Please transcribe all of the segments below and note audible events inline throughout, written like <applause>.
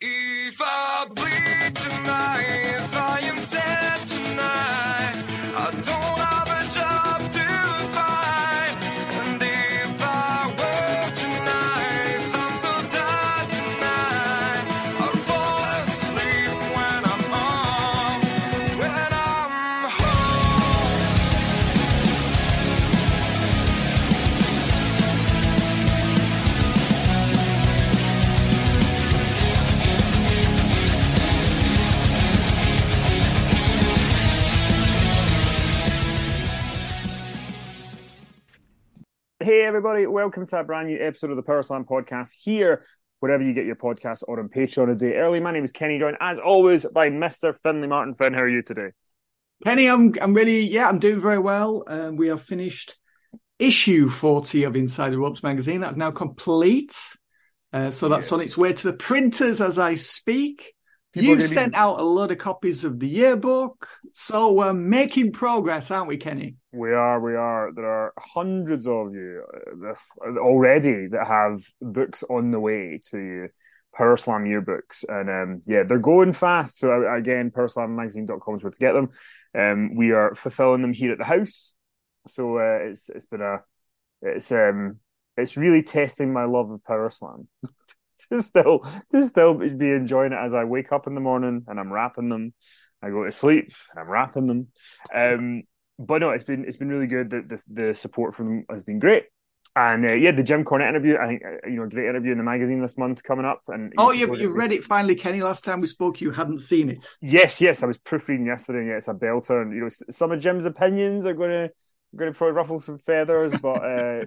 If I bleed tonight, if I am sad tonight, I don't Hey, everybody, welcome to a brand new episode of the Power Slam podcast here, wherever you get your podcast or on Patreon a day early. My name is Kenny, joined as always by Mr. Finley Martin. Finn, how are you today? Kenny, I'm I'm really yeah, I'm doing very well. Um, we have finished issue 40 of Inside the Ropes magazine. That's now complete. Uh, so that's on its way to the printers as I speak. People You've sent out a lot of copies of the yearbook. So we're making progress, aren't we, Kenny? We are, we are. There are hundreds of you uh, already that have books on the way to you. Power Slam yearbooks, and um, yeah, they're going fast. So uh, again, powerslammagazine.com is where to get them. Um, we are fulfilling them here at the house. So uh, it's it's been a it's um it's really testing my love of Power Slam. <laughs> <laughs> to still to still be enjoying it as I wake up in the morning and I'm wrapping them. I go to sleep and I'm wrapping them. Um, but no, it's been it's been really good. The the, the support from them has been great. And uh, yeah, the Jim Cornette interview, I think uh, you know, great interview in the magazine this month coming up. And Oh, you've, you've read it finally, Kenny. Last time we spoke, you hadn't seen it. Yes, yes, I was proofreading yesterday. And yeah, it's a belter, and you know, some of Jim's opinions are going to going to probably ruffle some feathers, but uh,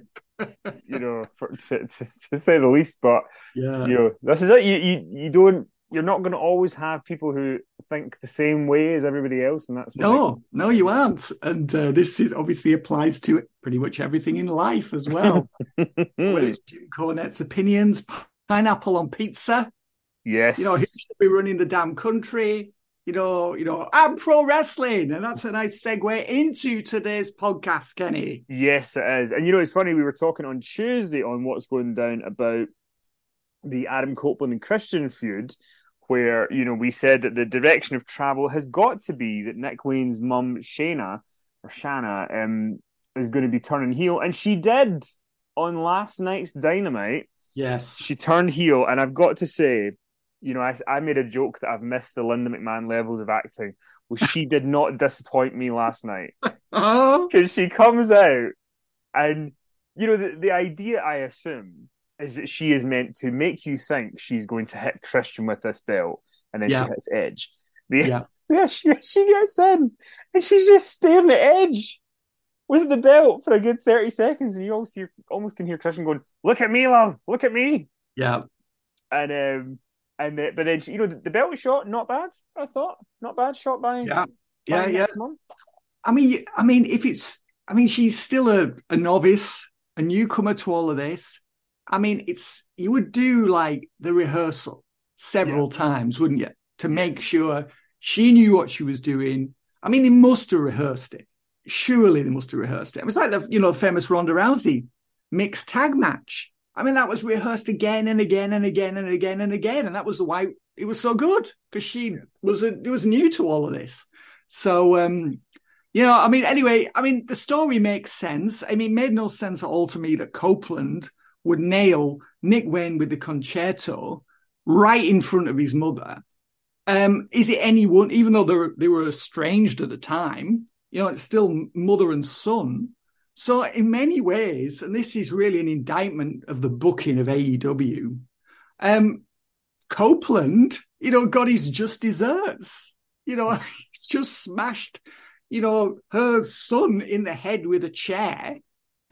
you know, for, to, to, to say the least. But Yeah. you know, this is it. You you you don't. You're not going to always have people who think the same way as everybody else, and that's No, no, you aren't. And uh, this is obviously applies to pretty much everything in life as well. <laughs> Whether it's Jim Cornette's opinions, pineapple on pizza, yes, you know, he should be running the damn country. You know, you know, and pro wrestling, and that's a nice segue into today's podcast, Kenny. Yes, it is. And you know, it's funny, we were talking on Tuesday on what's going down about the Adam Copeland and Christian feud, where, you know, we said that the direction of travel has got to be that Nick Wayne's mum, Shana or Shanna, um, is going to be turning heel. And she did on last night's Dynamite. Yes, She turned heel. And I've got to say, you know, I, I made a joke that I've missed the Linda McMahon levels of acting. Well, she <laughs> did not disappoint me last night because she comes out and you know the, the idea i assume is that she is meant to make you think she's going to hit christian with this belt and then Yeah. she hits edge the, Yeah. <laughs> yeah she, she gets in and she's just staring at edge with the belt for a good 30 seconds and you almost, hear, almost can hear christian going look at me love look at me yeah, and um and the, but then she, you know the, the belt shot not bad i thought not bad shot by yeah, by yeah, yeah. Nick's mum. I mean, I mean, if it's, I mean, she's still a, a novice, a newcomer to all of this. I mean, it's you would do like the rehearsal several times, wouldn't you, to make sure she knew what she was doing. I mean, they must have rehearsed it. Surely they must have rehearsed it. It was like the, you know, the famous Ronda Rousey mixed tag match. I mean, that was rehearsed again and again and again and again and again, and that was the why it was so good because she was a, it was new to all of this. So, um, you know, I mean, anyway, I mean, the story makes sense. I mean, it made no sense at all to me that Copeland would nail Nick Wayne with the Con-Chair-To right in front of his mother. Um, is it anyone, even though they were, they were estranged at the time, you know, it's still mother and son. So, in many ways, and this is really an indictment of the booking of AEW, um, Copeland, you know, got his just desserts. You know, <laughs> just smashed, you know, her son in the head with a chair.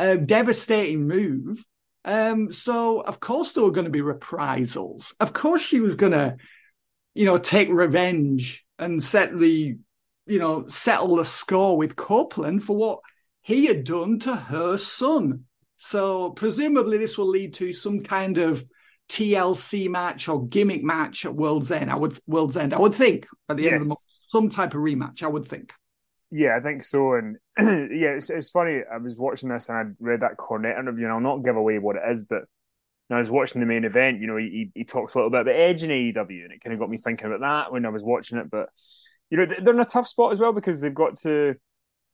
A devastating move. Um, so of course there were going to be reprisals. Of course she was going to, you know, take revenge and set the, you know, settle the score with Copeland for what he had done to her son. So presumably this will lead to some kind of TLC match or gimmick match at World's End. I would World's End. I would think at the end of the month, some type of rematch. I would think. Yeah, I think so. And <clears throat> yeah, it's, it's funny. I was watching this and I'd read that Cornette interview, and I'll not give away what it is, but I was watching the main event. You know, he he talks a little bit about the Edge in AEW, and it kind of got me thinking about that when I was watching it. But you know, they're in a tough spot as well because they've got to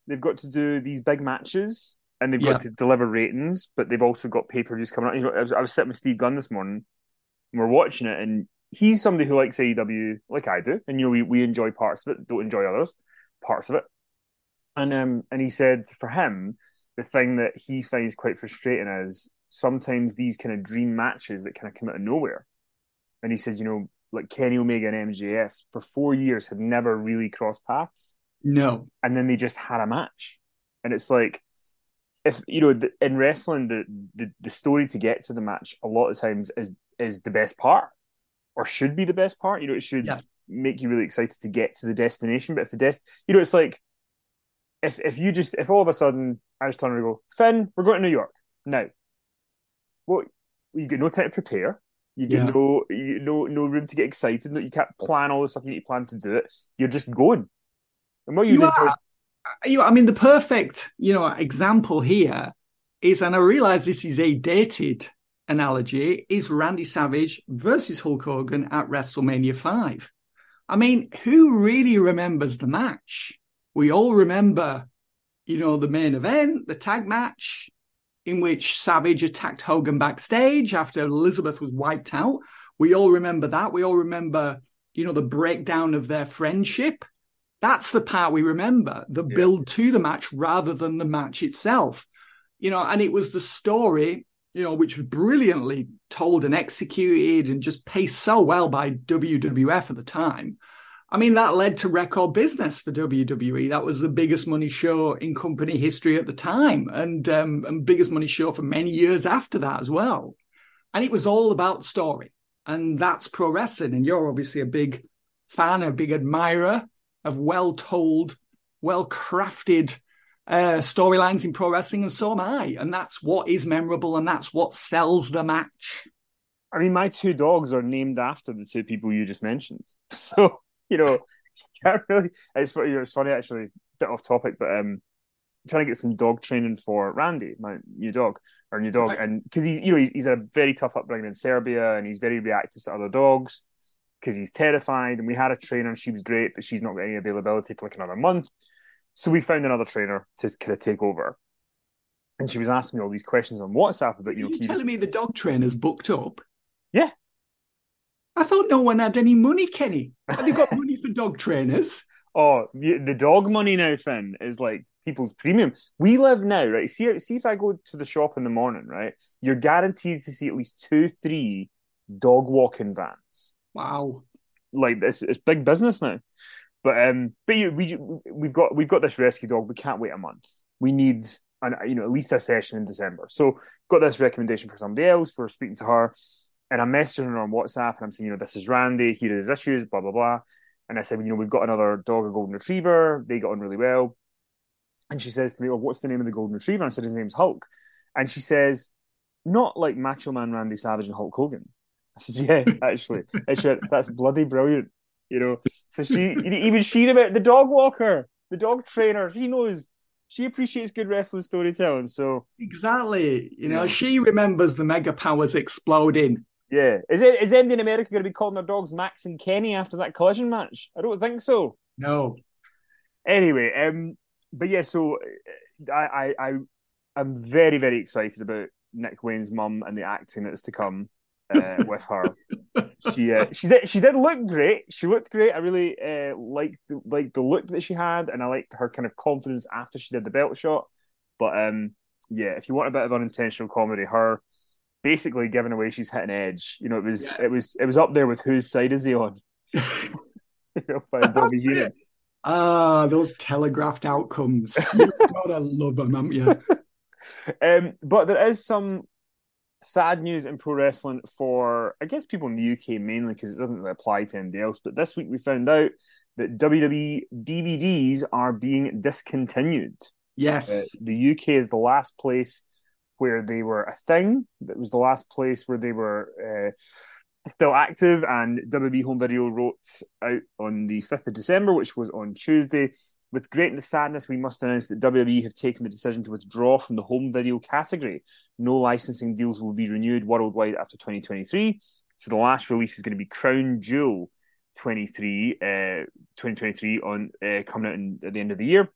they've got to do these big matches and they've Yeah. got to deliver ratings, but they've also got pay per views coming up. You know, I was, I was sitting with Steve Gunn this morning, and we're watching it, and he's somebody who likes AEW like I do, and you know, we we enjoy parts of it, don't enjoy others parts of it. And um, and he said for him, the thing that he finds quite frustrating is sometimes these kind of dream matches that kind of come out of nowhere. And he says, you know, like Kenny Omega and MJF for four years had never really crossed paths No. and then they just had a match. And it's like, if you know, the, in wrestling, the, the the story to get to the match a lot of times is is the best part, or should be the best part. You know, it should Yeah. make you really excited to get to the destination. But if the dest, you know, it's like if if you just if all of a sudden I just turn around and go, Finn, we're going to New York now. Well, you get no time to prepare. You get Yeah. no you, no no room to get excited. You can't plan all the stuff you need to plan to do it. You're just going. And what you, You do are. Uh, you, I mean, the perfect, you know, example here is, and I realize this is a dated analogy, is Randy Savage versus Hulk Hogan at WrestleMania 5. I mean, who really remembers the match? We all remember, you know, the main event, the tag match, in which Savage attacked Hogan backstage after Elizabeth was wiped out. We all remember that. We all remember, you know, the breakdown of their friendship. That's the part we remember, the Yeah. build to the match rather than the match itself. You know, and it was the story, you know, which was brilliantly told and executed and just paced so well by WWF at the time. I mean, that led to record business for WWE. That was the biggest money show in company history at the time, and um, and biggest money show for many years after that as well. And it was all about story, and that's pro wrestling. And you're obviously a big fan, a big admirer of well told, well crafted uh, storylines in pro wrestling, and so am I. And that's what is memorable, and that's what sells the match. I mean, my two dogs are named after the two people you just mentioned. <laughs> So, you know, you can't really. It's, it's funny, actually, bit off topic, but um, trying to get some dog training for Randy, my new dog, or new dog. And because he, you know, he's, he's had a very tough upbringing in Serbia and he's very reactive to other dogs because he's terrified. And we had a trainer and she was great, but she's not got any availability for like another month. So we found another trainer to kind of take over. And she was asking me all these questions on WhatsApp about, you know, you can you just telling me the dog trainer's booked up? Yeah. I thought no one had any money, Kenny. Have they got money for dog trainers? Oh, the dog money now, Finn, is like people's premium. We live now, right? See, see if I go to the shop in the morning, right? You're guaranteed to see at least two, three dog walking vans. Wow. Like this, it's big business now. But um, but you, we we've got we've got this rescue dog. We can't wait a month. We need an you know at least a session in December. So got this recommendation for somebody else. We're speaking to her, and I'm messaging her on WhatsApp, and I'm saying, you know, this is Randy. Here are his issues. Blah blah blah. And I said, well, you know, we've got another dog, a golden retriever. They got on really well. And she says to me, well, what's the name of the golden retriever? I said, his name's Hulk. And she says, not like Macho Man Randy Savage and Hulk Hogan. I <laughs> said, yeah, actually. Said, that's bloody brilliant. You know, so she, even she about the dog walker, the dog trainer, she knows, she appreciates good wrestling storytelling. So, Exactly. You know, Yeah. she remembers the mega powers exploding. yeah. Is it, is MD in America going to be calling their dogs Max and Kenny after that collision match? I don't think so. No. Anyway, um, but yeah, so I, I, I, I'm very, very excited about Nick Wayne's mum and the acting that is to come uh, with her. She, uh, she did, she did look great. She looked great. I really uh, liked, the, liked the look that she had, and I liked her kind of confidence after she did the belt shot. But um, yeah, if you want a bit of unintentional comedy, her basically giving away she's hitting edge. You know, it was, Yeah. it was, it was up there with whose side is he on? You <laughs> know, <laughs> by Bobby That's Heenan. it. Ah, those telegraphed outcomes. <laughs> You've gotta love them, haven't you? Um, but there is some sad news in pro wrestling for, I guess, people in the UK mainly because it doesn't really apply to anybody else. But this week we found out that WWE DVDs are being discontinued. Uh, Yes. the UK is the last place where they were a thing. It was the last place where they were uh, still active. And WWE Home Video wrote out on the 5th of December, which was on Tuesday, With great sadness, we must announce that WWE have taken the decision to withdraw from the home video category. No licensing deals will be renewed worldwide after 2023. So the last release is going to be Crown Jewel 23, uh, 2023 on uh, coming out in, at the end of the year.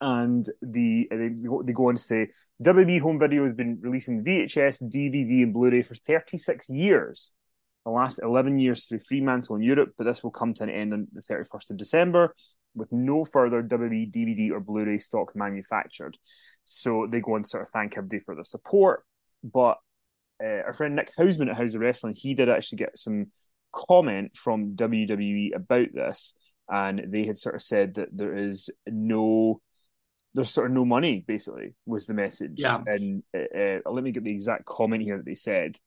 And the they, they go on to say WWE Home Video has been releasing VHS, DVD, and Blu-ray for 36 years. The last 11 years through Fremantle in Europe, but this will come to an end on the 31st of December with no further WWE DVD or Blu-ray stock manufactured. So they go and sort of thank everybody for the support. But uh, our friend Nick Hausman at Haus of Wrestling, he did actually get some comment from WWE about this, and they had sort of said that there is no, there's sort of no money. Basically, was the message. Yeah. And uh, uh, let me get the exact comment here that they said.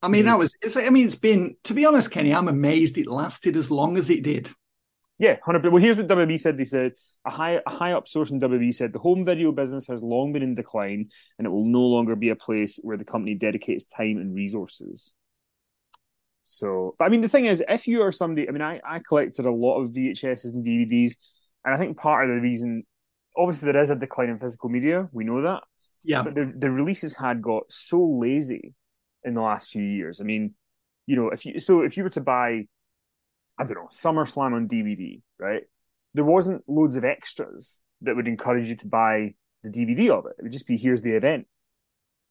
I mean, that was. It's, I mean, it's been. To be honest, Kenny, I'm amazed it lasted as long as it did. Yeah, hundred. Well, here's what WWE said. They said a high a high up source in WWE said the home video business has long been in decline, and it will no longer be a place where the company dedicates time and resources. So, but I mean, the thing is, if you are somebody, I mean, I I collected a lot of VHSs and DVDs, and I think part of the reason, obviously, there is a decline in physical media. We know that, Yeah, but the the releases had got so lazy in the last few years. I mean, you know, if you so if you were to buy, I don't know, SummerSlam on DVD, right? There wasn't loads of extras that would encourage you to buy the DVD of it. It would just be here's the event.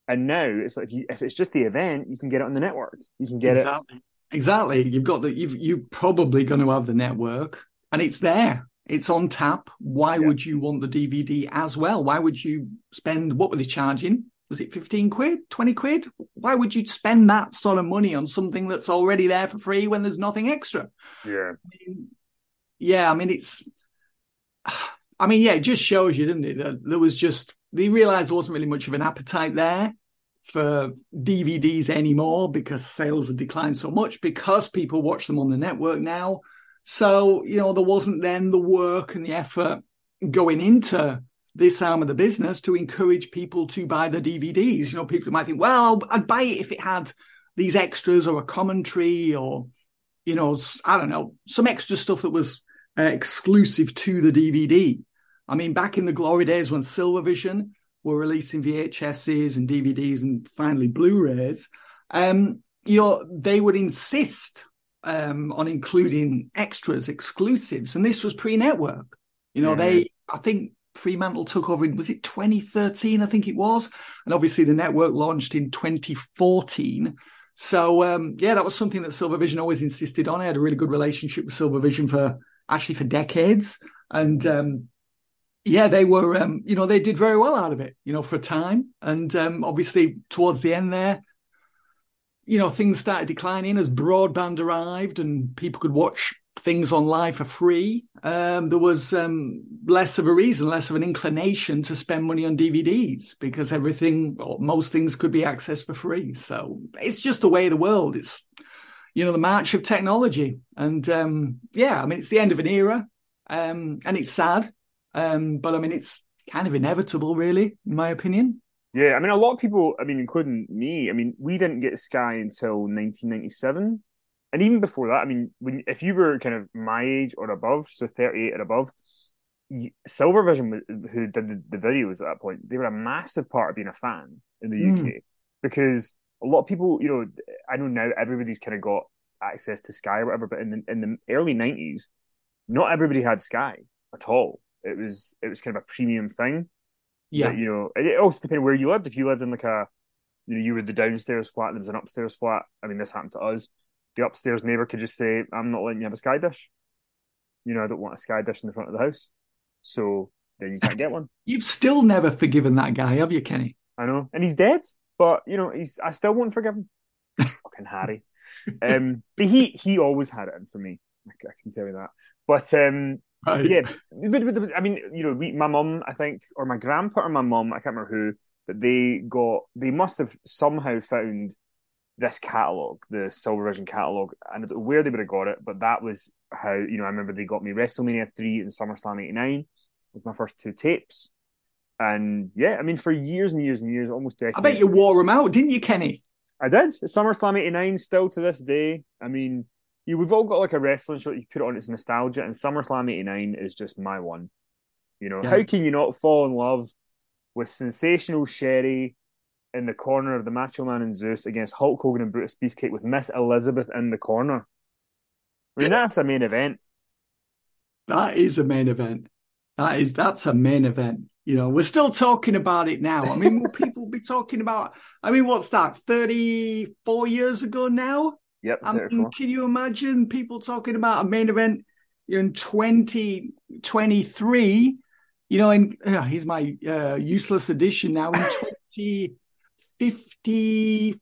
And now it's like if, you, if it's just the event, you can get it on the network. You can get it. exactly. Exactly. You've got the. You've you're probably going to have the network, and it's there. It's on tap. Why Yeah. would you want the DVD as well? Why would you spend? What were they charging? Was it fifteen quid, twenty quid? Why would you spend that sort of money on something that's already there for free when there's nothing extra? Yeah, mean, yeah, I mean, it's, <sighs> I mean, yeah, it just shows you, didn't it? That there was just, they realized there wasn't really much of an appetite there for DVDs anymore because sales had declined so much because people watch them on the network now. So, you know, there wasn't then the work and the effort going into this arm of the business to encourage people to buy the DVDs. You know, people might think, well, I'd buy it if it had these extras or a commentary or, you know, I don't know, some extra stuff that was uh, exclusive to the DVD. I mean, back in the glory days when Silvervision were releasing VHSs and DVDs and finally Blu-rays, um, you know, they would insist um, on including extras, exclusives, and this was pre-network. You know, Mhm. they, I think Fremantle took over in was it 2013? I think it was, and obviously the network launched in 2014. So um, yeah, that was something that Silver Vision always insisted on. I had a really good relationship with Silver Vision for actually for decades, and um, yeah, they were um, you know they did very well out of it, you know, for a time, and um, obviously towards the end there, you know, things started declining as broadband arrived and people could watch things on online for free. Um, there was um, less of a reason, less of an inclination to spend money on DVDs because everything or most things could be accessed for free. So it's just the way of the world. It's you know the march of technology, and um, yeah, I mean it's the end of an era, um, and it's sad, um, but I mean it's kind of inevitable, really, in my opinion. yeah. I mean, a lot of people. I mean, including me. I mean, we didn't get Sky until 1997, and even before that. I mean, when if you were kind of my age or above, so 38 or above, Silvervision, wa- who did the, the videos at that point, they were a massive part of being a fan in the Mm. UK because a lot of people, you know, I know now everybody's kind of got access to Sky or whatever, but in the in the early 90s, not everybody had Sky at all. It was it was kind of a premium thing. Yeah, But, you know, it also depended where you lived. If you lived in like a, you know, you were the downstairs flat and there was an upstairs flat. I mean, this happened to us. The upstairs neighbor could just say, "I'm not letting you have a sky dish." You know, I don't want a sky dish in the front of the house. So then you can't get one. <laughs> you've still never forgiven that guy, have you, Kenny? I know, and he's dead. But you know, he's. I still won't forgive him. <laughs> Fucking Harry. Um, but he he always had it in for me. I, I can tell you that. But um, Right. Yeah, but, but, but, I mean, you know, we, my mum, I think, or my grandpa or my mum, I can't remember who, but they got, they must have somehow found this catalog, the Silvervision catalog, and I don't know where they would have got it, but that was how, you know, I remember they got me WrestleMania 3 and SummerSlam 89 was my first two tapes. And yeah, I mean, for years and years and years, almost decades. I bet you wore them out, didn't you, Kenny? I did. SummerSlam 89 still to this day. I mean, you, we've all got like a wrestling show that you put it on, it's nostalgia, and SummerSlam 89 is just my one. You know, Yeah. how can you not fall in love with sensational Sherri in the corner of the Macho Man and Zeus against Hulk Hogan and Brutus Beefcake with Miss Elizabeth in the corner? I mean, that's a main event. That is a main event. That is that's a main event. You know, we're still talking about it now. I mean, will <laughs> people be talking about? I mean, what's that? Thirty-four years ago now. Yep, I mean, can you imagine people talking about a main event in 2023? You know, and uh, here's my uh, useless addition now in <laughs> 2050.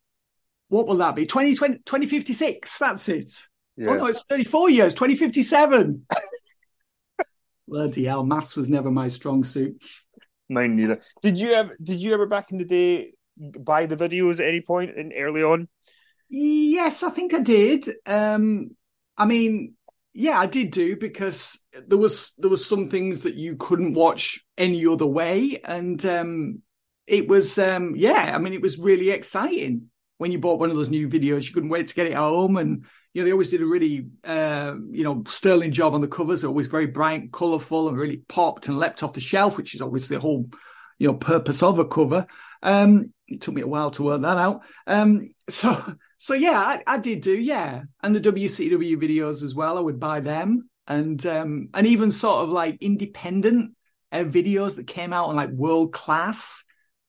What will that be? 2020, 2056. That's it. Yeah. Oh no, it's 34 years, 2057. <laughs> Bloody hell, maths was never my strong suit. Mine neither. Did you ever? Did you ever back in the day buy the videos at any point in early on? Yes, I think I did. Um, I mean, yeah, I did do because there was there was some things that you couldn't watch any other way, and um, it was um, yeah, I mean, it was really exciting when you bought one of those new videos. You couldn't wait to get it home, and you know they always did a really uh, you know sterling job on the covers. Always very bright, colourful, and really popped and leapt off the shelf, which is obviously the whole you know purpose of a cover. Um, it took me a while to work that out. Um, so so yeah, I, I did do yeah, and the WCW videos as well. I would buy them, and um, and even sort of like independent uh, videos that came out on like World Class,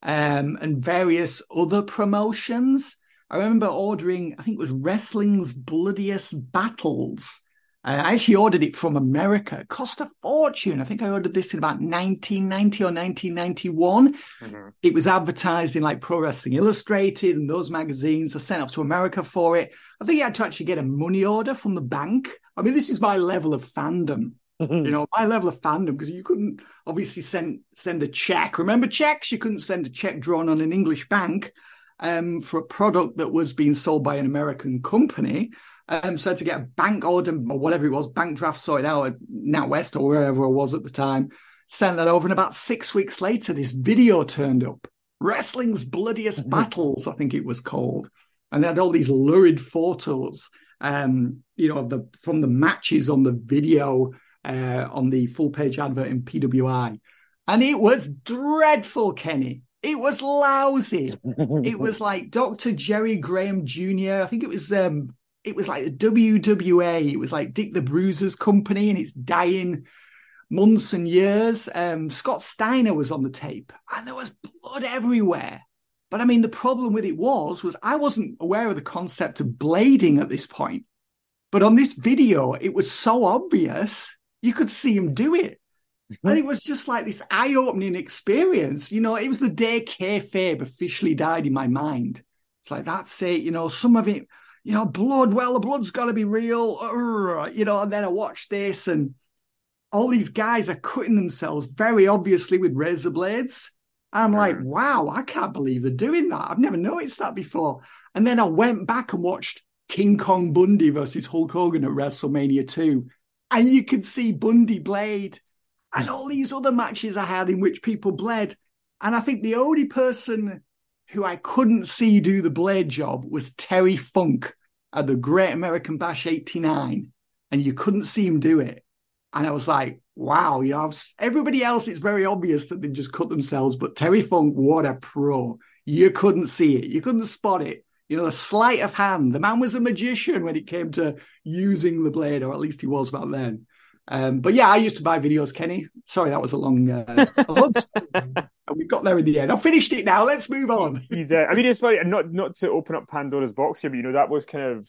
um, and various other promotions. I remember ordering, I think it was Wrestling's Bloodiest Battles. Uh, I actually ordered it from America. It cost a fortune. I think I ordered this in about 1990 or 1991 Mm-hmm. it was advertised in like Pro Wrestling Illustrated and those magazines. I sent off to America for it. I think you had to actually get a money order from the bank. I mean, this is my level of fandom. You know, <laughs> my level of fandom because you couldn't obviously send send a check. Remember checks? You couldn't send a check drawn on an English bank um, for a product that was being sold by an American company. Um, so I had to get a bank order or whatever it was, bank draft sorted out at NatWest or wherever I was at the time. Sent that over, and about six weeks later, this video turned up. Wrestling's Bloodiest Battles, I think it was called, and they had all these lurid photos, um, you know, of the from the matches on the video uh, on the full page advert in PWI, and it was dreadful, Kenny. It was lousy <laughs> it was like Dr. Jerry Graham Jr. I think it was um it was like the WWA. It was like Dick the Bruiser's company and it's dying months and years. Um Scott Steiner was on the tape and there was blood everywhere. But I mean the problem with it was was I wasn't aware of the concept of blading at this point. But on this video, it was so obvious you could see him do it. And it was just like this eye-opening experience. You know, it was the day kayfabe officially died in my mind. It's like that's it. You know, some of it, you know, blood. Well, the blood's got to be real. You know, and then I watched this, and all these guys are cutting themselves very obviously with razor blades. I'm like, wow, I can't believe they're doing that. I've never noticed that before. And then I went back and watched King Kong Bundy versus Hulk Hogan at WrestleMania 2. And you could see Bundy blade and all these other matches I had in which people bled. And I think the only person who I couldn't see do the blade job was Terry Funk at the Great American Bash 89. And you couldn't see him do it. And I was like, wow, you know, everybody else, it's very obvious that they just cut themselves. But Terry Funk, what a pro. You couldn't see it. You couldn't spot it. You know, the sleight of hand. The man was a magician when it came to using the blade, or at least he was back then. Um, but yeah, I used to buy videos, Kenny. Sorry, that was a long, uh, <laughs> a long. And we got there in the end. I finished it now. Let's move on. You did. I mean, it's funny, not not to open up Pandora's box here, but you know that was kind of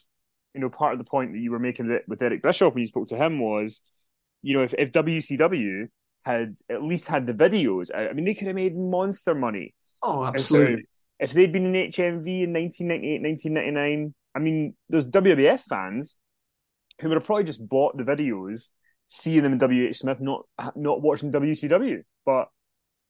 you know part of the point that you were making with Eric Bischoff when you spoke to him was, you know, if if WCW had at least had the videos, I, I mean, they could have made monster money. Oh, absolutely. If they'd been in HMV in 1998, 1999, I mean, there's WWF fans who would have probably just bought the videos, seeing them in WH Smith, not not watching WCW. But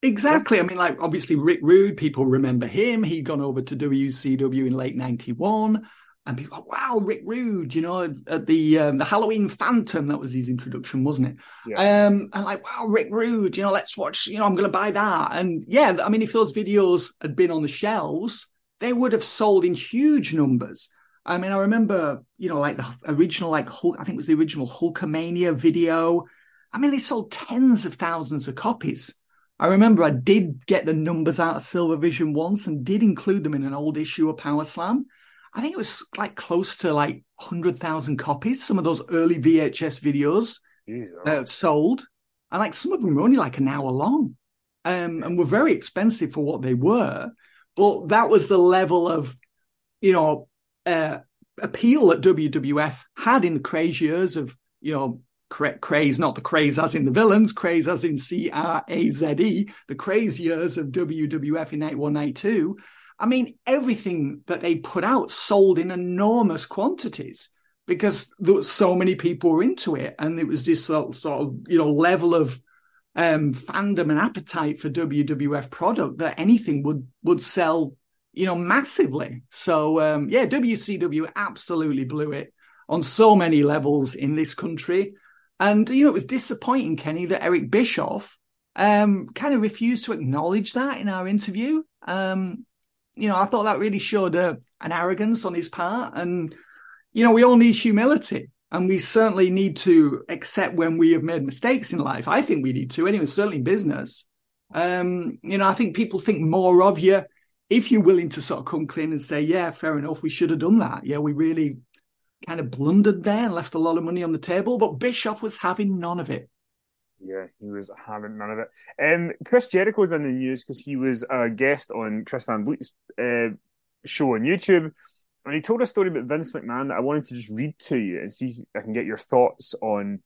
Exactly. I mean, like obviously Rick Rude, people remember him. He'd gone over to WCW in late '91, and people, like, wow, Rick Rude, you know, at the um, the Halloween Phantom, that was his introduction, wasn't it? Yeah. Um, and like, wow, Rick Rude, you know, let's watch. You know, I'm going to buy that. And yeah, I mean, if those videos had been on the shelves, they would have sold in huge numbers. I mean, I remember, you know, like the original, like Hulk, I think it was the original Hulkamania video I mean, they sold tens of thousands of copies. I remember I did get the numbers out of Silver Vision once and did include them in an old issue of Power Slam. I think it was like close to like 100,000 copies, some of those early VHS videos uh, sold. And like some of them were only like an hour long um, and were very expensive for what they were. But that was the level of, you know, uh, appeal that WWF had in the crazy years of, you know, cra- craze, not the craze as in the villains, craze as in C R A Z E, the crazy years of WWF in 91, 92. I mean, everything that they put out sold in enormous quantities because there was so many people were into it. And it was this sort of, sort of you know, level of um, fandom and appetite for WWF product that anything would would sell, you know, massively. So um, yeah, WCW absolutely blew it on so many levels in this country. And you know, it was disappointing, Kenny, that Eric Bischoff um, kind of refused to acknowledge that in our interview. Um, you know, I thought that really showed uh, an arrogance on his part. And, you know, we all need humility and we certainly need to accept when we have made mistakes in life. I think we need to, anyway, certainly in business. Um, you know, I think people think more of you if you're willing to sort of come clean and say, yeah, fair enough, we should have done that. Yeah, we really kind of blundered there and left a lot of money on the table, but Bischoff was having none of it. Yeah, he was having none of it. Um, Chris Jericho's in the news because he was a guest on Chris Van Vliet's uh, show on YouTube, and he told a story about Vince McMahon that I wanted to just read to you and see if I can get your thoughts on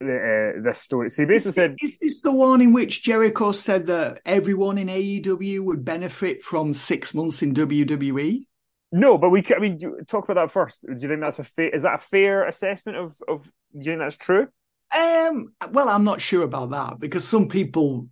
the, uh, this story. So he basically is, said, "Is this the one in which Jericho said that everyone in AEW would benefit from six months in WWE?" No, but we. I mean, talk about that first. Do you think that's a fair? Is that a fair assessment of of? Do you think that's true? Um, well, I'm not sure about that because some people,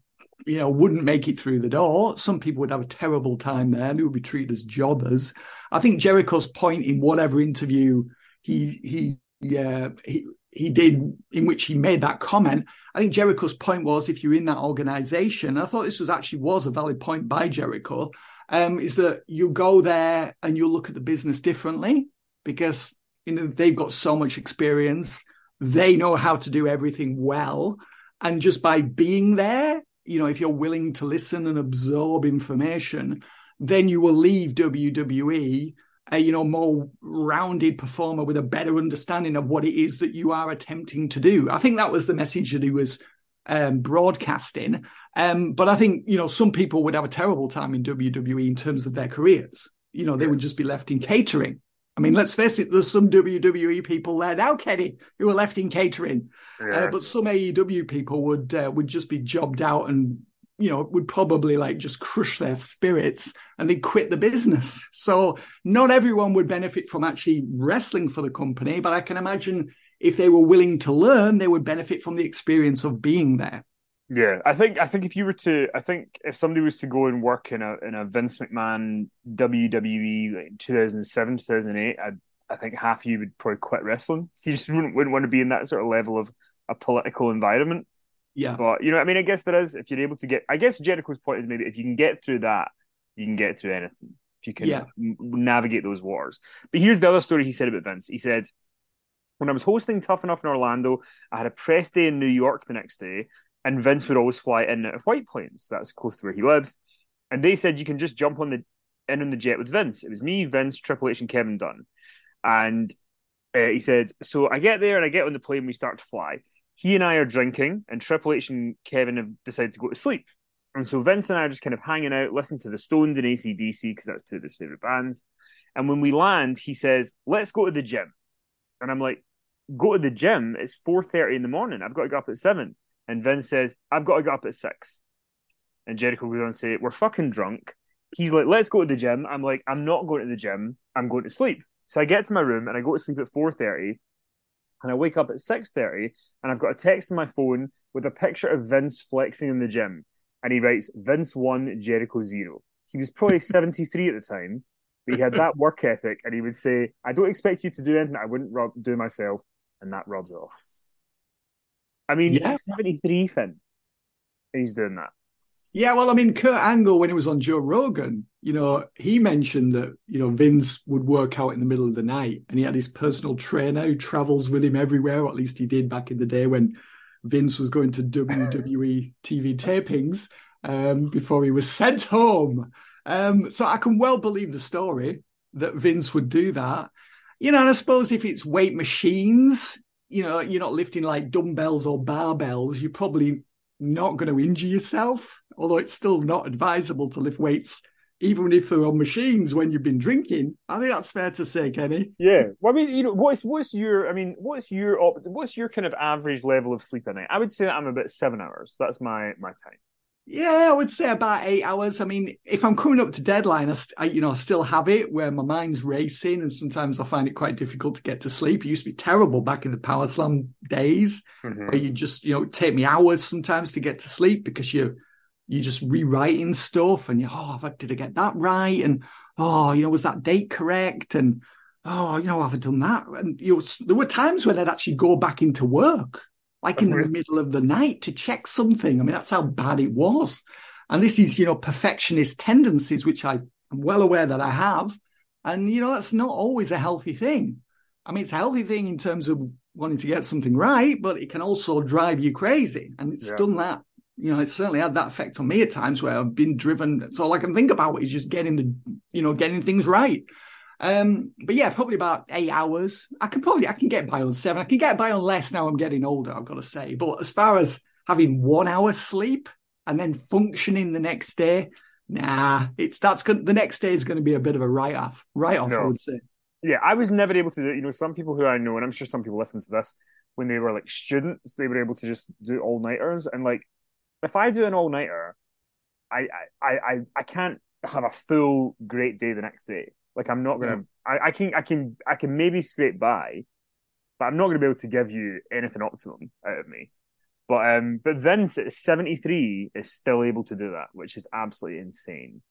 you know, wouldn't make it through the door. Some people would have a terrible time there they would be treated as jobbers. I think Jericho's point in whatever interview he he yeah he he did in which he made that comment. I think Jericho's point was if you're in that organization, I thought this was actually was a valid point by Jericho, um, is that you go there and you look at the business differently because you know they've got so much experience they know how to do everything well. And just by being there, you know, if you're willing to listen and absorb information, then you will leave WWE a you know more rounded performer with a better understanding of what it is that you are attempting to do. I think that was the message that he was um, broadcasting. Um, but I think you know some people would have a terrible time in WWE in terms of their careers. You know, they would just be left in catering. I mean, let's face it, there's some WWE people there now, Kenny, who are left in catering. Uh, yeah. Uh, but some AEW people would uh, would just be jobbed out and you know would probably like just crush their spirits and they quit the business. So not everyone would benefit from actually wrestling for the company, but I can imagine if they were willing to learn, they would benefit from the experience of being there. Yeah, I think I think if you were to, I think if somebody was to go and work in a in a Vince McMahon WWE like 2007 2008, I I think half of you would probably quit wrestling. You just wouldn't wouldn't want to be in that sort of level of a political environment. Yeah, but you know, I mean, I guess there is if you're able to get. I guess Jericho's point is maybe if you can get through that, you can get through anything. If you can yeah. navigate those waters. But here's the other story he said about Vince. He said. When I was hosting Tough Enough in Orlando, I had a press day in New York the next day, and Vince would always fly in of White Plains. That's close to where he lives. And they said you can just jump on the in on the jet with Vince. It was me, Vince, Triple H, and Kevin Dunn. And uh, he said, so I get there and I get on the plane. We start to fly. He and I are drinking, and Triple H and Kevin have decided to go to sleep. And so Vince and I are just kind of hanging out, listening to the Stones and ACDC because that's two of his favorite bands. And when we land, he says, "Let's go to the gym." And I'm like, "Go to the gym? It's four thirty in the morning. I've got to get up at 7. And Vince says, I've got to get up at six. And Jericho goes on and say, We're fucking drunk. He's like, Let's go to the gym. I'm like, I'm not going to the gym. I'm going to sleep. So I get to my room and I go to sleep at 4.30 and I wake up at 6.30 and I've got a text on my phone with a picture of Vince flexing in the gym. And he writes, Vince 1, Jericho 0. He was probably <laughs> 73 at the time, but he had that work ethic and he would say, I don't expect you to do anything I wouldn't rub- do myself. And that rubs off. I mean, yeah. 73 Finn. He's doing that. Yeah, well, I mean, Kurt Angle, when he was on Joe Rogan, you know, he mentioned that, you know, Vince would work out in the middle of the night and he had his personal trainer who travels with him everywhere, or at least he did back in the day when Vince was going to WWE <laughs> TV tapings um, before he was sent home. Um, so I can well believe the story that Vince would do that. You know, and I suppose if it's weight machines, you know, you're not lifting like dumbbells or barbells, you're probably not going to injure yourself. Although it's still not advisable to lift weights, even if they're on machines when you've been drinking. I think that's fair to say, Kenny. Yeah. Well, I mean, you know, what's what's your? I mean, what's your what's your kind of average level of sleep a night? I would say that I'm about seven hours. That's my my time. Yeah, I would say about eight hours. I mean, if I'm coming up to deadline, I, st- I, you know, I still have it where my mind's racing, and sometimes I find it quite difficult to get to sleep. It used to be terrible back in the Power Slam days, Mhm. where you just, you know, take me hours sometimes to get to sleep because you you're just rewriting stuff, and you, oh, did I get that right? And oh, you know, was that date correct? And oh, you know, have I done that? And you know, there were times when I'd actually go back into work, like oh, in the middle of the night, to check something. I mean, that's how bad it was. And this is, you know, perfectionist tendencies, which I, I'm well aware that I have. And, you know, that's not always a healthy thing. I mean, it's a healthy thing in terms of wanting to get something right, but it can also drive you crazy. And it's Yeah. done that. You know, it's certainly had that effect on me at times where I've been driven. It's all I can think about is just getting the, you know, getting things right. Um, but yeah, probably about eight hours. I can probably I can get by on seven. I can get by on less now I'm getting older, I've got to say. But as far as having one hour sleep and then functioning the next day, nah, it's that's good. The next day is going to be a bit of a write off. Write off, I would say. Yeah, I was never able to do it. You know, some people who I know, and I'm sure some people listen to this, when they were like students, they were able to just do all nighters. And like, if I do an all nighter, I, I, I, I can't have a full great day the next day. Like, I'm not gonna. I, I can, I can, I can maybe scrape by, but I'm not gonna be able to give you anything optimum out of me. But um, but Vince at 73 is still able to do that, which is absolutely insane.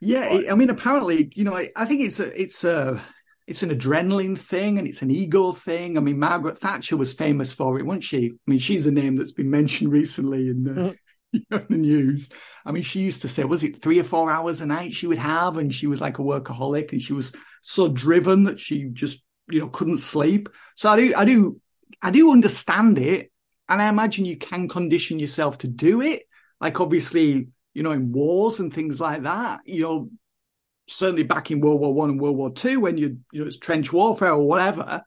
Yeah, it- I mean, apparently, you know, I, I think it's a, it's a, it's an adrenaline thing and it's an ego thing. I mean, Margaret Thatcher was famous for it, wasn't she? I mean, she's a name that's been mentioned <laughs> recently in the, in <laughs> the news. I mean, she used to say, was it three or four hours a night she would have, and she was like a workaholic, and she was so driven that she just, you know, couldn't sleep. So I do, I do, I do understand it, and I imagine you can condition yourself to do it. Like obviously, you know, in wars and things like that, you know, certainly back in World War One and World War Two, when you you know it's trench warfare or whatever,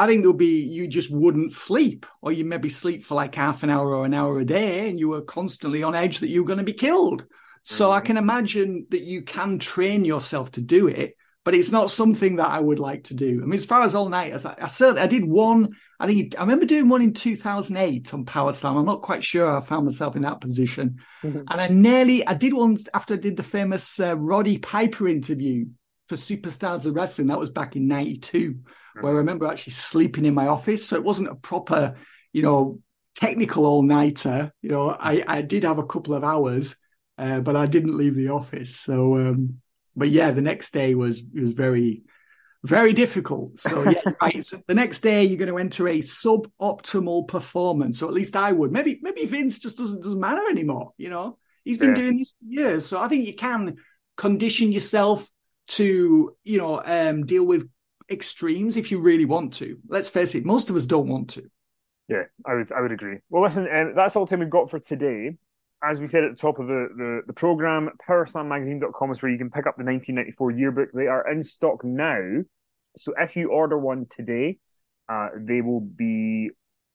I think there'll be you just wouldn't sleep, or you maybe sleep for like half an hour or an hour a day, and you were constantly on edge that you were going to be killed. So I Mhm. can imagine that you can train yourself to do it, but it's not something that I would like to do. I mean, as far as all night, I, I certainly I did one. I think I remember doing one in 2008 on Power Slam. I'm not quite sure I found myself in that position. Mhm. And I nearly, I did one after I did the famous uh, Roddy Piper interview for Superstars of Wrestling. That was back in 92, where I remember actually sleeping in my office. So it wasn't a proper, you know, technical all nighter. You know, I, I did have a couple of hours, uh, but I didn't leave the office. So, um, but yeah, the next day was, was very, very difficult. So <laughs> yeah, right. So the next day you're going to enter a suboptimal performance, or at least I would. Maybe maybe Vince just doesn't doesn't matter anymore. You know, he's been Yeah. doing this for years, so I think you can condition yourself to you know um, deal with extremes if you really want to. Let's face it, most of us don't want to. Yeah, I would I would agree. Well, listen, um, that's all the time we've got for today. As we said at the top of the, the, the program, powerslammagazine.com is where you can pick up the 1994 yearbook. They are in stock now. So if you order one today, uh, they will be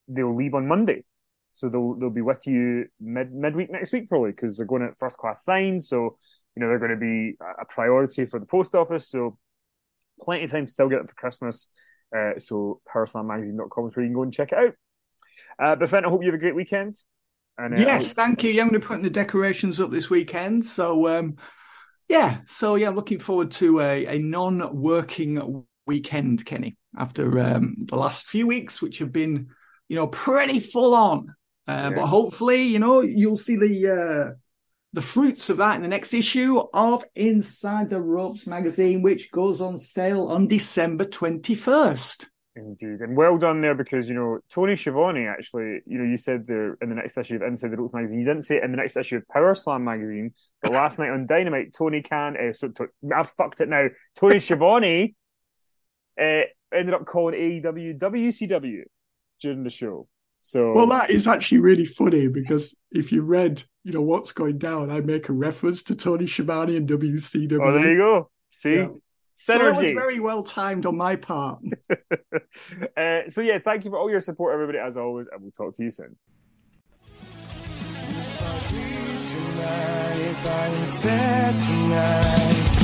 they'll leave on Monday. So they'll they'll be with you mid midweek next week probably because they're going at first class signs. So you know they're going to be a- priority for the post office. So plenty of time to still get it for Christmas. Uh, so powerslammagazine.com is where you can go and check it out. Uh, but Finn, I hope you have a great weekend. And uh, Yes, thank you. Yeah, I'm going to put the decorations up this weekend. So, um, yeah, so yeah, I'm looking forward to a, a non-working weekend, Kenny, after um, the last few weeks, which have been, you know, pretty full on. Uh, Yeah. But hopefully, you know, you'll see the uh, the fruits of that in the next issue of Inside the Ropes magazine, which goes on sale on December 21st. Indeed, and well done there because you know Tony Schiavone actually, you know, you said there in the next issue of Inside the Ropes magazine, you didn't say it in the next issue of Power Slam magazine, but last <laughs> night on Dynamite, Tony Khan, uh, so to, I've fucked it now. Tony Schiavone uh, <laughs> ended up calling AEW WCW during the show. So Well, that is actually really funny because if you read, you know, what's going down, I make a reference to Tony Schiavone and WCW. oh, there you go. See, Yeah. So that was very well timed on my part. <laughs> uh, so yeah, thank you for all your support, everybody, as always, and we'll talk to you soon. Tonight, if I am tonight.